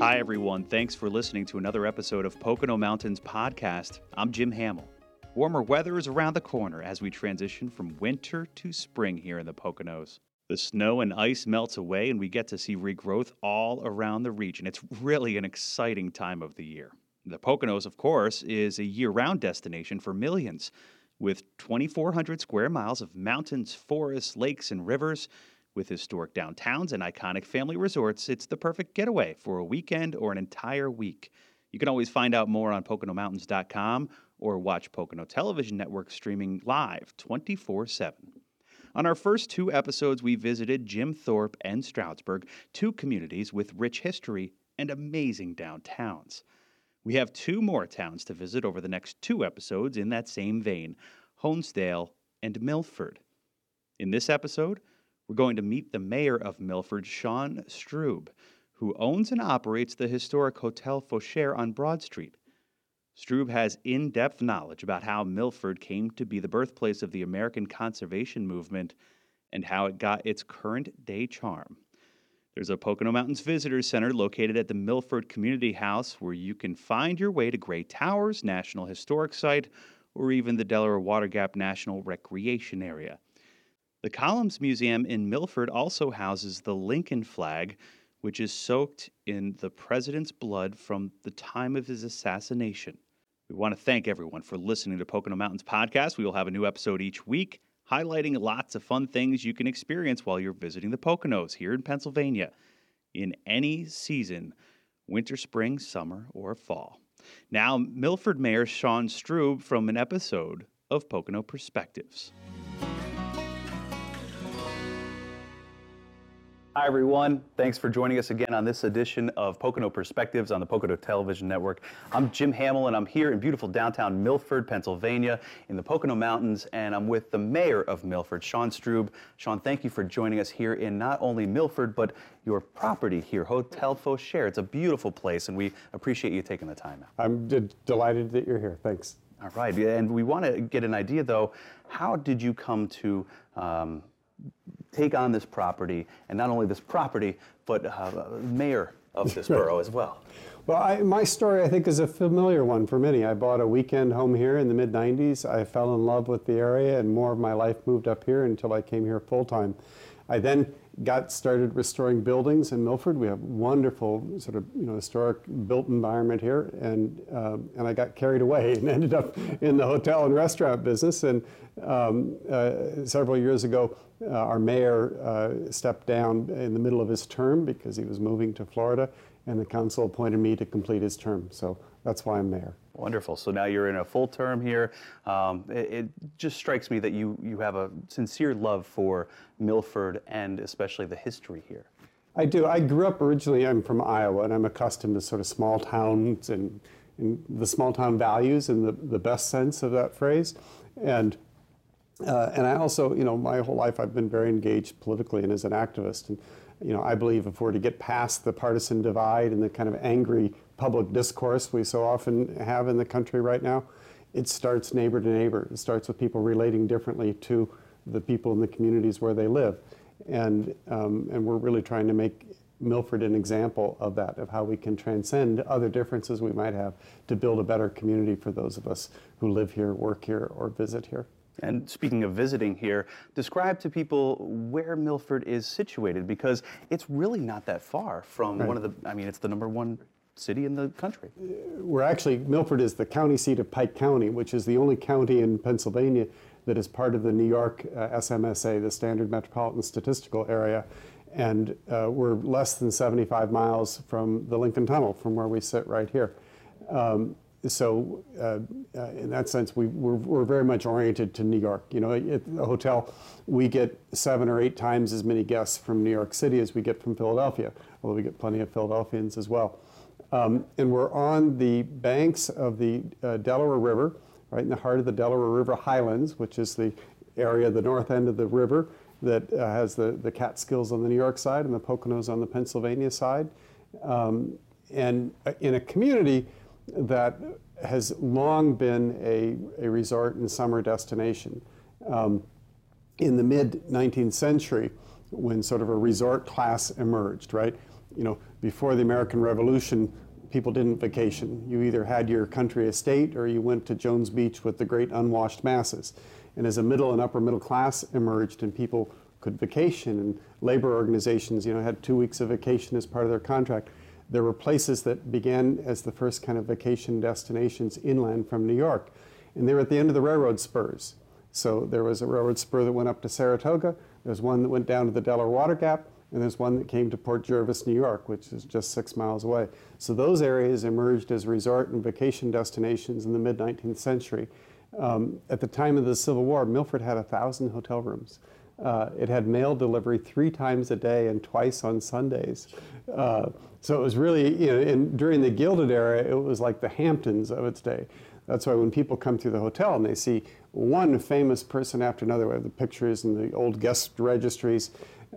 Hi, everyone. Thanks for listening to another episode of Pocono Mountains Podcast. I'm Jim Hamill. Warmer weather is around the corner as we transition from winter to spring here in the Poconos. The snow and ice melts away, and we get to see regrowth all around the region. It's really an exciting time of the year. The Poconos, of course, is a year round destination for millions. With 2,400 square miles of mountains, forests, lakes, and rivers, with historic downtowns and iconic family resorts, it's the perfect getaway for a weekend or an entire week. You can always find out more on PoconoMountains.com or watch Pocono Television Network streaming live 24 7. On our first two episodes, we visited Jim Thorpe and Stroudsburg, two communities with rich history and amazing downtowns. We have two more towns to visit over the next two episodes in that same vein Honesdale and Milford. In this episode, we're going to meet the mayor of Milford, Sean Strub, who owns and operates the historic Hotel Fauchère on Broad Street. Strub has in depth knowledge about how Milford came to be the birthplace of the American conservation movement and how it got its current day charm. There's a Pocono Mountains Visitor Center located at the Milford Community House where you can find your way to Grey Towers National Historic Site or even the Delaware Water Gap National Recreation Area. The Columns Museum in Milford also houses the Lincoln flag, which is soaked in the president's blood from the time of his assassination. We want to thank everyone for listening to Pocono Mountains podcast. We will have a new episode each week highlighting lots of fun things you can experience while you're visiting the Poconos here in Pennsylvania in any season winter, spring, summer, or fall. Now, Milford Mayor Sean Strub from an episode of Pocono Perspectives. Hi, everyone. Thanks for joining us again on this edition of Pocono Perspectives on the Pocono Television Network. I'm Jim Hamill, and I'm here in beautiful downtown Milford, Pennsylvania, in the Pocono Mountains, and I'm with the mayor of Milford, Sean Strub. Sean, thank you for joining us here in not only Milford, but your property here, Hotel Fauchère. It's a beautiful place, and we appreciate you taking the time out. I'm d- delighted that you're here. Thanks. All right, and we want to get an idea, though, how did you come to um, take on this property, and not only this property, but uh, mayor of this borough as well? Well, I, my story, I think, is a familiar one for many. I bought a weekend home here in the mid 90s. I fell in love with the area, and more of my life moved up here until I came here full time. I then got started restoring buildings in Milford. We have wonderful sort of you know historic built environment here, and um, and I got carried away and ended up in the hotel and restaurant business. And um, uh, several years ago, uh, our mayor uh, stepped down in the middle of his term because he was moving to Florida, and the council appointed me to complete his term. So that's why I'm mayor. Wonderful. So now you're in a full term here. Um, it, it, just strikes me that you, you have a sincere love for Milford and especially the history here. I do. I grew up originally, I'm from Iowa, and I'm accustomed to sort of small towns and, and the small town values in the, the best sense of that phrase. And uh, and I also, you know, my whole life I've been very engaged politically and as an activist. And, you know, I believe if we're to get past the partisan divide and the kind of angry public discourse we so often have in the country right now, it starts neighbor to neighbor. It starts with people relating differently to the people in the communities where they live. And, um, and we're really trying to make Milford an example of that, of how we can transcend other differences we might have to build a better community for those of us who live here, work here, or visit here. And speaking of visiting here, describe to people where Milford is situated because it's really not that far from right. one of the, I mean, it's the number one city in the country. We're actually, Milford is the county seat of Pike County, which is the only county in Pennsylvania that is part of the New York uh, SMSA, the Standard Metropolitan Statistical Area. And uh, we're less than 75 miles from the Lincoln Tunnel, from where we sit right here. Um, so uh, uh, in that sense, we, we're, we're, very much oriented to New York. You know, at the hotel, we get seven or eight times as many guests from New York City as we get from Philadelphia, although we get plenty of Philadelphians as well. Um, and we're on the banks of the uh, Delaware River, right in the heart of the Delaware River Highlands, which is the area, the north end of the river that uh, has the, the Catskills on the New York side and the Poconos on the Pennsylvania side. Um, and uh, in a community that has long been a, a resort and summer destination. Um, in the mid 19th century, when sort of a resort class emerged, right? you know, before the American Revolution, people didn't vacation. You either had your country estate or you went to Jones Beach with the great unwashed masses. And as a middle and upper middle class emerged and people could vacation and labor organizations, you know, had two weeks of vacation as part of their contract, there were places that began as the first kind of vacation destinations inland from New York. And they were at the end of the railroad spurs. So there was a railroad spur that went up to Saratoga, there's one that went down to the Delaware Water Gap, and there's one that came to Port Jervis, New York, which is just six miles away. So those areas emerged as resort and vacation destinations in the mid 19th century. Um, at the time of the Civil War, Milford had a thousand hotel rooms. Uh, it had mail delivery three times a day and twice on Sundays. Uh, so it was really, you know, and during the Gilded era, it was like the Hamptons of its day. That's why when people come through the hotel and they see one famous person after another, we have the pictures and the old guest registries,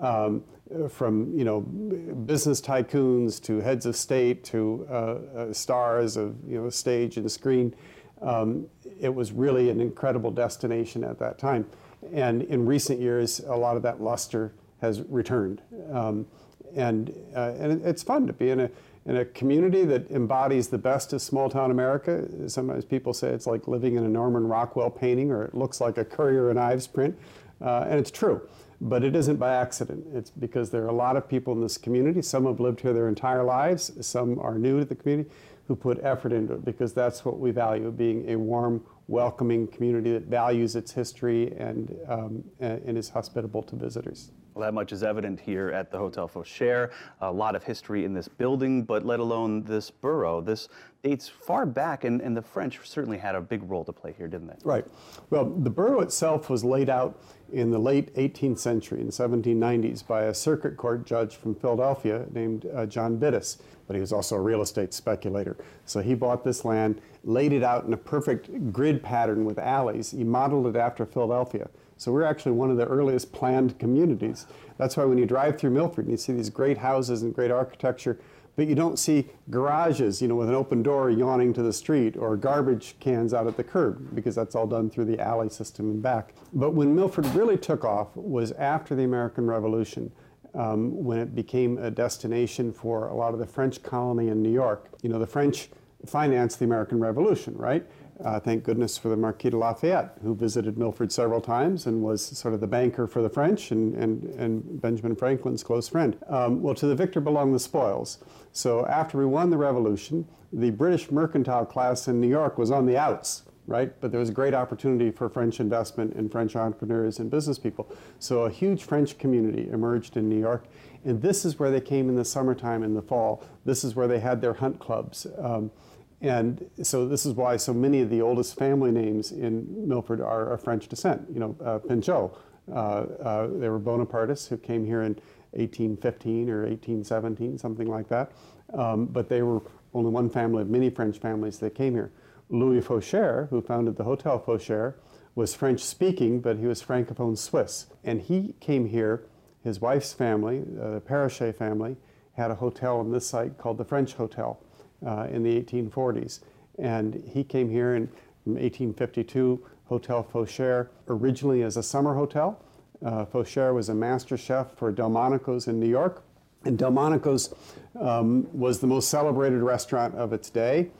um, from you know business tycoons to heads of state to uh, uh, stars of you know stage and screen. Um, it was really an incredible destination at that time, and in recent years, a lot of that luster has returned, um, and uh, and it's fun to be in a in a community that embodies the best of small town America. Sometimes people say it's like living in a Norman Rockwell painting, or it looks like a Currier and Ives print, uh, and it's true. But it isn't by accident. It's because there are a lot of people in this community. Some have lived here their entire lives. Some are new to the community who put effort into it because that's what we value being a warm, welcoming community that values its history and, um, and is hospitable to visitors. Well, that much is evident here at the Hotel Fauchère. A lot of history in this building, but let alone this borough. This dates far back, and, and the French certainly had a big role to play here, didn't they? Right. Well, the borough itself was laid out in the late 18th century, in the 1790s, by a circuit court judge from Philadelphia named uh, John Biddis. But he was also a real estate speculator. So he bought this land, laid it out in a perfect grid pattern with alleys. He modeled it after Philadelphia. So we're actually one of the earliest planned communities. That's why when you drive through Milford and you see these great houses and great architecture, but you don't see garages, you know, with an open door yawning to the street or garbage cans out at the curb because that's all done through the alley system and back. But when Milford really took off was after the American Revolution. Um, when it became a destination for a lot of the French colony in New York. You know, the French financed the American Revolution, right? Uh, thank goodness for the Marquis de Lafayette, who visited Milford several times and was sort of the banker for the French and, and, and Benjamin Franklin's close friend. Um, well, to the victor belong the spoils. So after we won the revolution, the British mercantile class in New York was on the outs, right? But there was a great opportunity for French investment and French entrepreneurs and business people. So a huge French community emerged in New York. And this is where they came in the summertime and the fall. This is where they had their hunt clubs. Um, and so this is why so many of the oldest family names in Milford are of French descent. You know, uh, Pinchot, uh, uh, they were Bonapartists who came here in 1815 or 1817, something like that. Um, but they were only one family of many French families that came here. Louis Fauchère, who founded the Hotel Fauchère, was French speaking, but he was Francophone Swiss. And he came here, his wife's family, uh, the Parachet family, had a hotel on this site called the French Hotel uh, in the 1840s. And he came here in 1852, Hotel Fauchère, originally as a summer hotel. Uh, Fauchère was a master chef for Delmonico's in New York. And Delmonico's um, was the most celebrated restaurant of its day.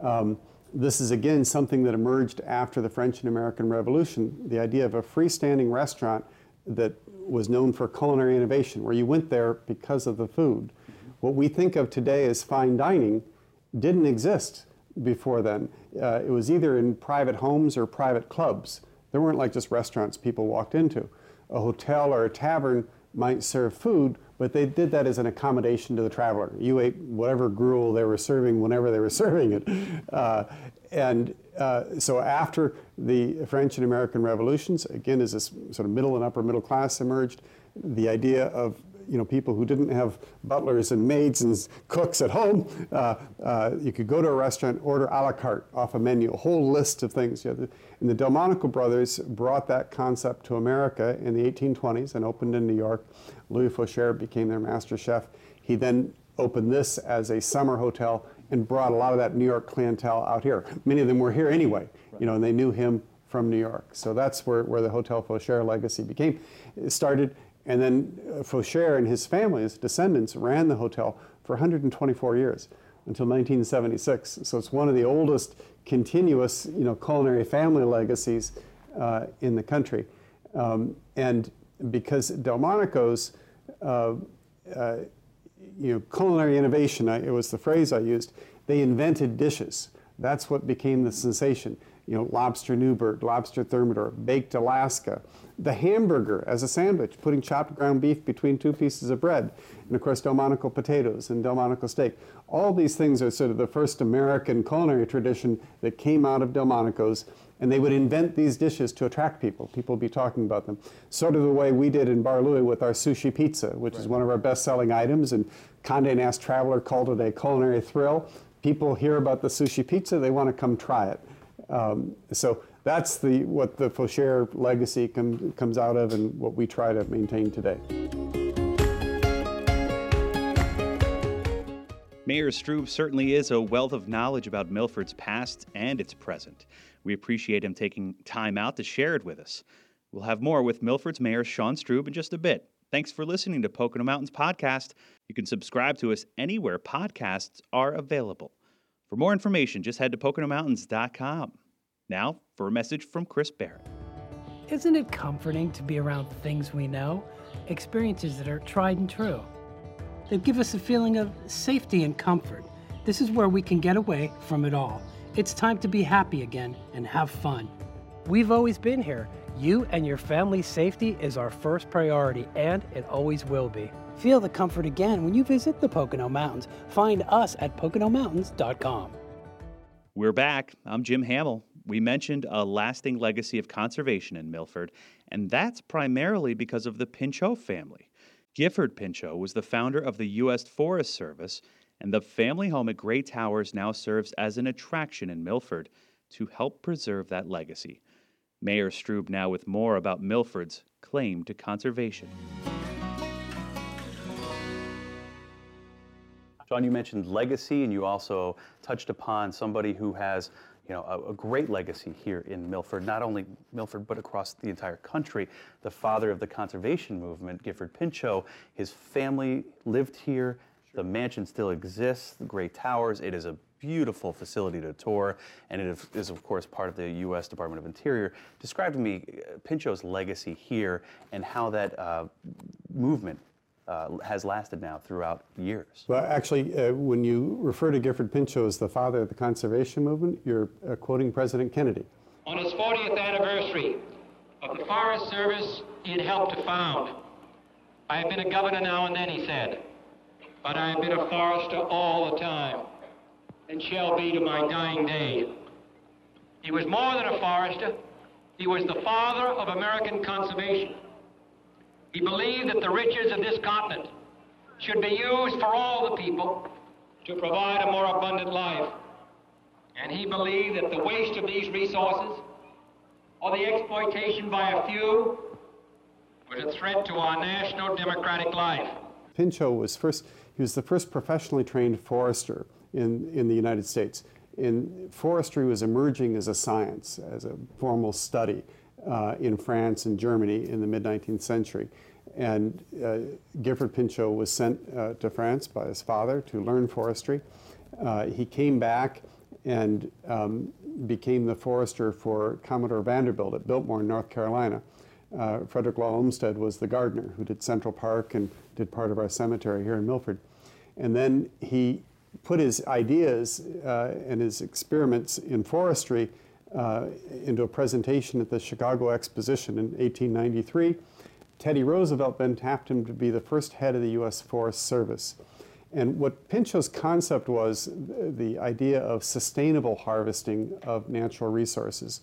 Um, this is again something that emerged after the French and American Revolution the idea of a freestanding restaurant that was known for culinary innovation, where you went there because of the food. What we think of today as fine dining didn't exist before then. Uh, it was either in private homes or private clubs. There weren't like just restaurants people walked into. A hotel or a tavern might serve food, but they did that as an accommodation to the traveler. You ate whatever gruel they were serving whenever they were serving it. Uh, and uh, so after the French and American revolutions, again, as this sort of middle and upper middle class emerged, the idea of you know, people who didn't have butlers and maids and cooks at home, uh, uh, you could go to a restaurant, order a la carte off a menu, a whole list of things. You know, and the Delmonico brothers brought that concept to America in the 1820s and opened in New York. Louis Fauchère became their master chef. He then opened this as a summer hotel and brought a lot of that New York clientele out here. Many of them were here anyway, you know, and they knew him from New York. So that's where, where the Hotel Fauchère legacy became. Started And then uh, Fauchère and his family, his descendants, ran the hotel for 124 years until 1976. So it's one of the oldest continuous, you know, culinary family legacies uh, in the country. Um, and because Delmonico's, uh, uh, you know, culinary innovation, I, it was the phrase I used, they invented dishes. That's what became the sensation. You know, lobster Newburgh, lobster Thermidor, baked Alaska, the hamburger as a sandwich, putting chopped ground beef between two pieces of bread, and of course Delmonico potatoes and Delmonico steak. All these things are sort of the first American culinary tradition that came out of Delmonico's, and they would invent these dishes to attract people. People would be talking about them. Sort of the way we did in Bar Louis with our sushi pizza, which right. is one of our best-selling items, and Condé Nast Traveler called it a culinary thrill. People hear about the sushi pizza, they want to come try it. Um, so that's the, what the Fauchère legacy com, comes out of and what we try to maintain today. Mayor Strub certainly is a wealth of knowledge about Milford's past and its present. We appreciate him taking time out to share it with us. We'll have more with Milford's Mayor Sean Strub in just a bit. Thanks for listening to Pocono Mountains Podcast. You can subscribe to us anywhere podcasts are available. For more information, just head to PoconoMountains.com. Now, for a message from Chris Barrett. Isn't it comforting to be around things we know, experiences that are tried and true? They give us a feeling of safety and comfort. This is where we can get away from it all. It's time to be happy again and have fun. We've always been here. You and your family's safety is our first priority, and it always will be. Feel the comfort again when you visit the Pocono Mountains. Find us at PoconoMountains.com. We're back. I'm Jim Hamill we mentioned a lasting legacy of conservation in Milford, and that's primarily because of the Pinchot family. Gifford Pinchot was the founder of the U.S. Forest Service, and the family home at Grey Towers now serves as an attraction in Milford to help preserve that legacy. Mayor Strub now with more about Milford's claim to conservation. John, you mentioned legacy, and you also touched upon somebody who has you know, a, a, great legacy here in Milford, not only Milford, but across the entire country. The father of the conservation movement, Gifford Pinchot, his family lived here. The mansion still exists, the Grey Towers. It is a beautiful facility to tour, and it is, of course, part of the U.S. Department of Interior. Describe to me uh, Pinchot's legacy here and how that uh, movement uh, has lasted now throughout years. Well, actually, uh, when you refer to Gifford Pinchot as the father of the conservation movement, you're uh, quoting President Kennedy. On his 40th anniversary of the Forest Service he had helped to found, I have been a governor now and then, he said, but I have been a forester all the time and shall be to my dying day. He was more than a forester. He was the father of American conservation. He believed that the riches of this continent should be used for all the people to provide a more abundant life. And he believed that the waste of these resources or the exploitation by a few was a threat to our national democratic life. Pinchot was first, he was the first professionally trained forester in, in the United States. In, forestry was emerging as a science, as a formal study uh, in France and Germany in the mid 19th century. And uh, Gifford Pinchot was sent uh, to France by his father to learn forestry. Uh, he came back and um, became the forester for Commodore Vanderbilt at Biltmore, North Carolina. Uh, Frederick Law Olmsted was the gardener who did Central Park and did part of our cemetery here in Milford. And then he put his ideas uh, and his experiments in forestry uh, into a presentation at the Chicago Exposition in 1893. Teddy Roosevelt then tapped him to be the first head of the U.S. Forest Service. And what Pinchot's concept was the idea of sustainable harvesting of natural resources.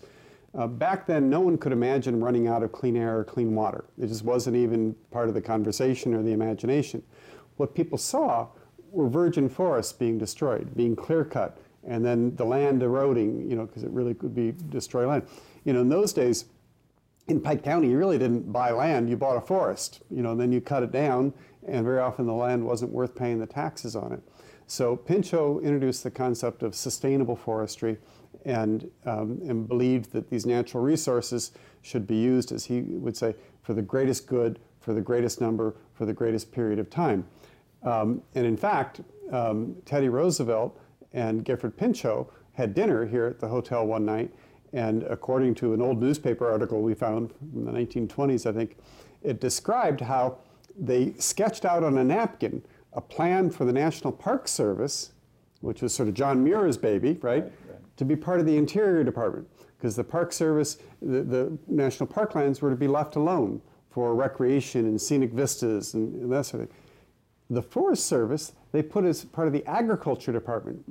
Uh, back then, no one could imagine running out of clean air or clean water. It just wasn't even part of the conversation or the imagination. What people saw were virgin forests being destroyed, being clear cut, and then the land eroding, you know, because it really could be destroy land. You know, in those days, in Pike County, you really didn't buy land, you bought a forest, you know, and then you cut it down, and very often the land wasn't worth paying the taxes on it. So Pinchot introduced the concept of sustainable forestry and, um, and believed that these natural resources should be used, as he would say, for the greatest good for the greatest number for the greatest period of time. Um, and in fact, um, Teddy Roosevelt and Gifford Pinchot had dinner here at the hotel one night, and according to an old newspaper article we found from the 1920s, I think, it described how they sketched out on a napkin a plan for the National Park Service, which was sort of John Muir's baby, right, right, right. to be part of the Interior Department, because the Park Service, the, the, national parklands were to be left alone for recreation and scenic vistas and, and that sort of thing. The Forest Service, they put as part of the Agriculture Department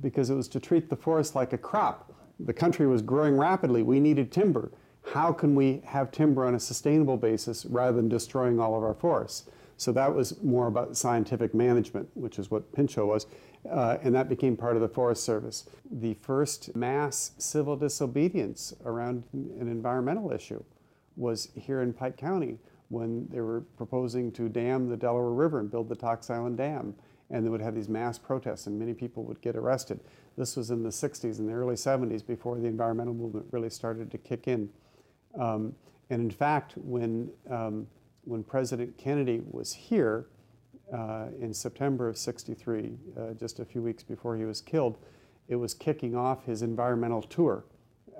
because it was to treat the forest like a crop. The country was growing rapidly. We needed timber. How can we have timber on a sustainable basis rather than destroying all of our forests? So that was more about scientific management, which is what Pinchot was, uh, and that became part of the Forest Service. The first mass civil disobedience around an environmental issue was here in Pike County when they were proposing to dam the Delaware River and build the Tocks Island Dam and they would have these mass protests, and many people would get arrested. This was in the 60s and the early 70s before the environmental movement really started to kick in. Um, and in fact, when, um, when President Kennedy was here uh, in September of 63, uh, just a few weeks before he was killed, it was kicking off his environmental tour,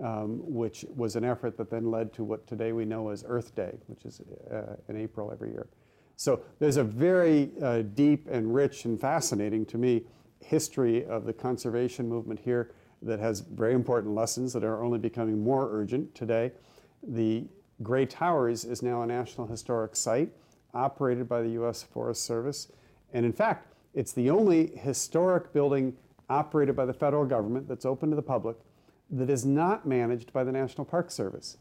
um, which was an effort that then led to what today we know as Earth Day, which is uh, in April every year. So there's a very uh, deep and rich and fascinating to me history of the conservation movement here that has very important lessons that are only becoming more urgent today. The Grey Towers is now a National Historic Site operated by the U.S. Forest Service. And in fact, it's the only historic building operated by the federal government that's open to the public that is not managed by the National Park Service.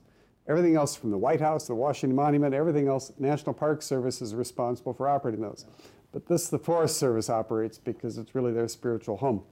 Everything else from the White House, the Washington Monument, everything else, National Park Service is responsible for operating those. But this, the Forest Service operates because it's really their spiritual home.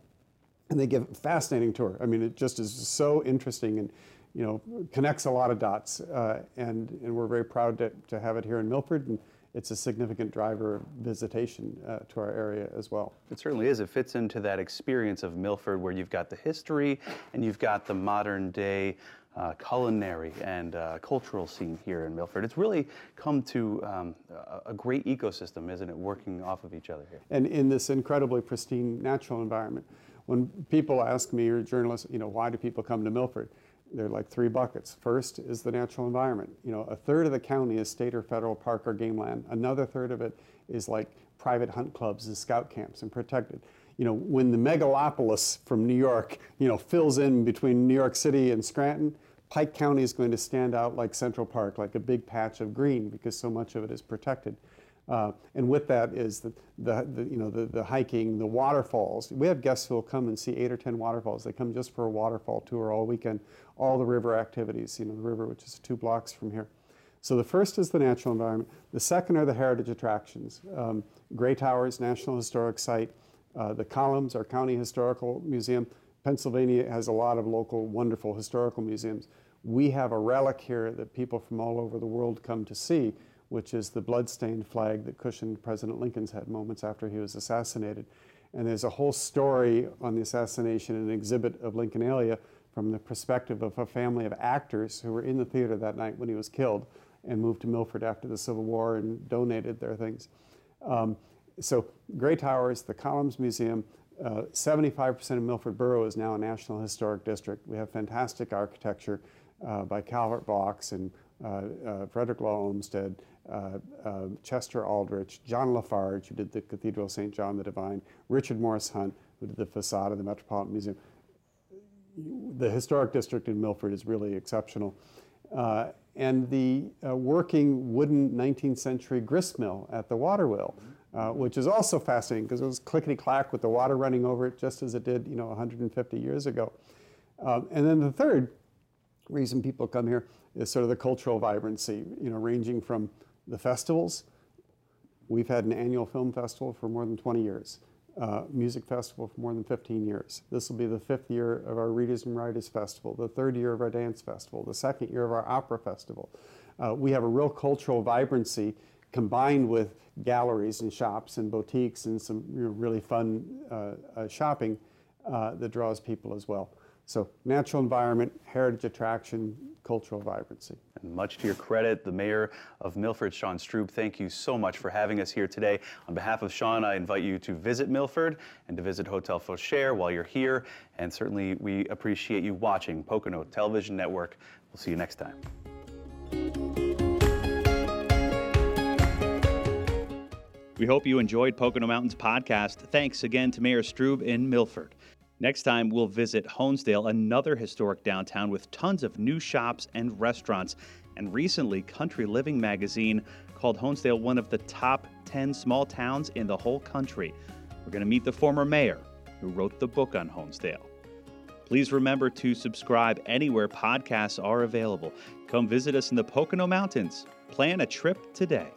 And they give a fascinating tour. I mean, it just is so interesting and, you know, connects a lot of dots. Uh, and, and we're very proud to, to have it here in Milford. And it's a significant driver of visitation uh, to our area as well. It certainly is. It fits into that experience of Milford where you've got the history and you've got the modern day uh, culinary and uh, cultural scene here in Milford. It's really come to um, a, a, great ecosystem, isn't it, working off of each other here? And in this incredibly pristine natural environment. When people ask me, or journalists, you know, why do people come to Milford? They're like three buckets. First is the natural environment. You know, a third of the county is state or federal park or game land. Another third of it is like private hunt clubs and scout camps and protected you know, when the megalopolis from New York, you know, fills in between New York City and Scranton, Pike County is going to stand out like Central Park, like a big patch of green because so much of it is protected. Uh, and with that is the, the, the, you know, the, the hiking, the waterfalls. We have guests who will come and see eight or 10 waterfalls. They come just for a waterfall tour all weekend, all the river activities, you know, the river, which is two blocks from here. So the first is the natural environment. The second are the heritage attractions. Um, Grey Towers, National Historic Site. Uh, the columns, our county historical museum. Pennsylvania has a lot of local wonderful historical museums. We have a relic here that people from all over the world come to see, which is the bloodstained flag that cushioned President Lincoln's head moments after he was assassinated. And there's a whole story on the assassination, and exhibit of Lincolnalia from the perspective of a family of actors who were in the theater that night when he was killed and moved to Milford after the Civil War and donated their things. Um, so Grey Towers, the Columns Museum, 75% uh, of Milford Borough is now a National Historic District. We have fantastic architecture uh, by Calvert Vaux and Frederick Law Olmsted, uh, Chester Aldrich, John Lafarge, who did the Cathedral of St. John the Divine, Richard Morris Hunt, who did the facade of the Metropolitan Museum. The historic district in Milford is really exceptional. and the working wooden 19th century grist mill at the water wheel uh, which is also fascinating because it was clickety clack with the water running over it just as it did, you know, 150 years ago. Um, and then the third reason people come here is sort of the cultural vibrancy, you know, ranging from the festivals. We've had an annual film festival for more than 20 years, uh, music festival for more than 15 years. This will be the fifth year of our Readers and Writers Festival, the third year of our dance festival, the second year of our opera festival. Uh, we have a real cultural vibrancy combined with galleries and shops and boutiques and some really fun uh, uh, shopping uh, that draws people as well. So natural environment, heritage attraction, cultural vibrancy. And much to your credit, the mayor of Milford, Sean Strub, thank you so much for having us here today. On behalf of Sean, I invite you to visit Milford and to visit Hotel Fauchère while you're here. And certainly, we appreciate you watching Pocono Television Network. We'll see you next time. We hope you enjoyed Pocono Mountains podcast. Thanks again to Mayor Strub in Milford. Next time, we'll visit Honesdale, another historic downtown with tons of new shops and restaurants. And recently, Country Living magazine called Honesdale one of the top 10 small towns in the whole country. We're going to meet the former mayor who wrote the book on Honesdale. Please remember to subscribe anywhere podcasts are available. Come visit us in the Pocono Mountains. Plan a trip today.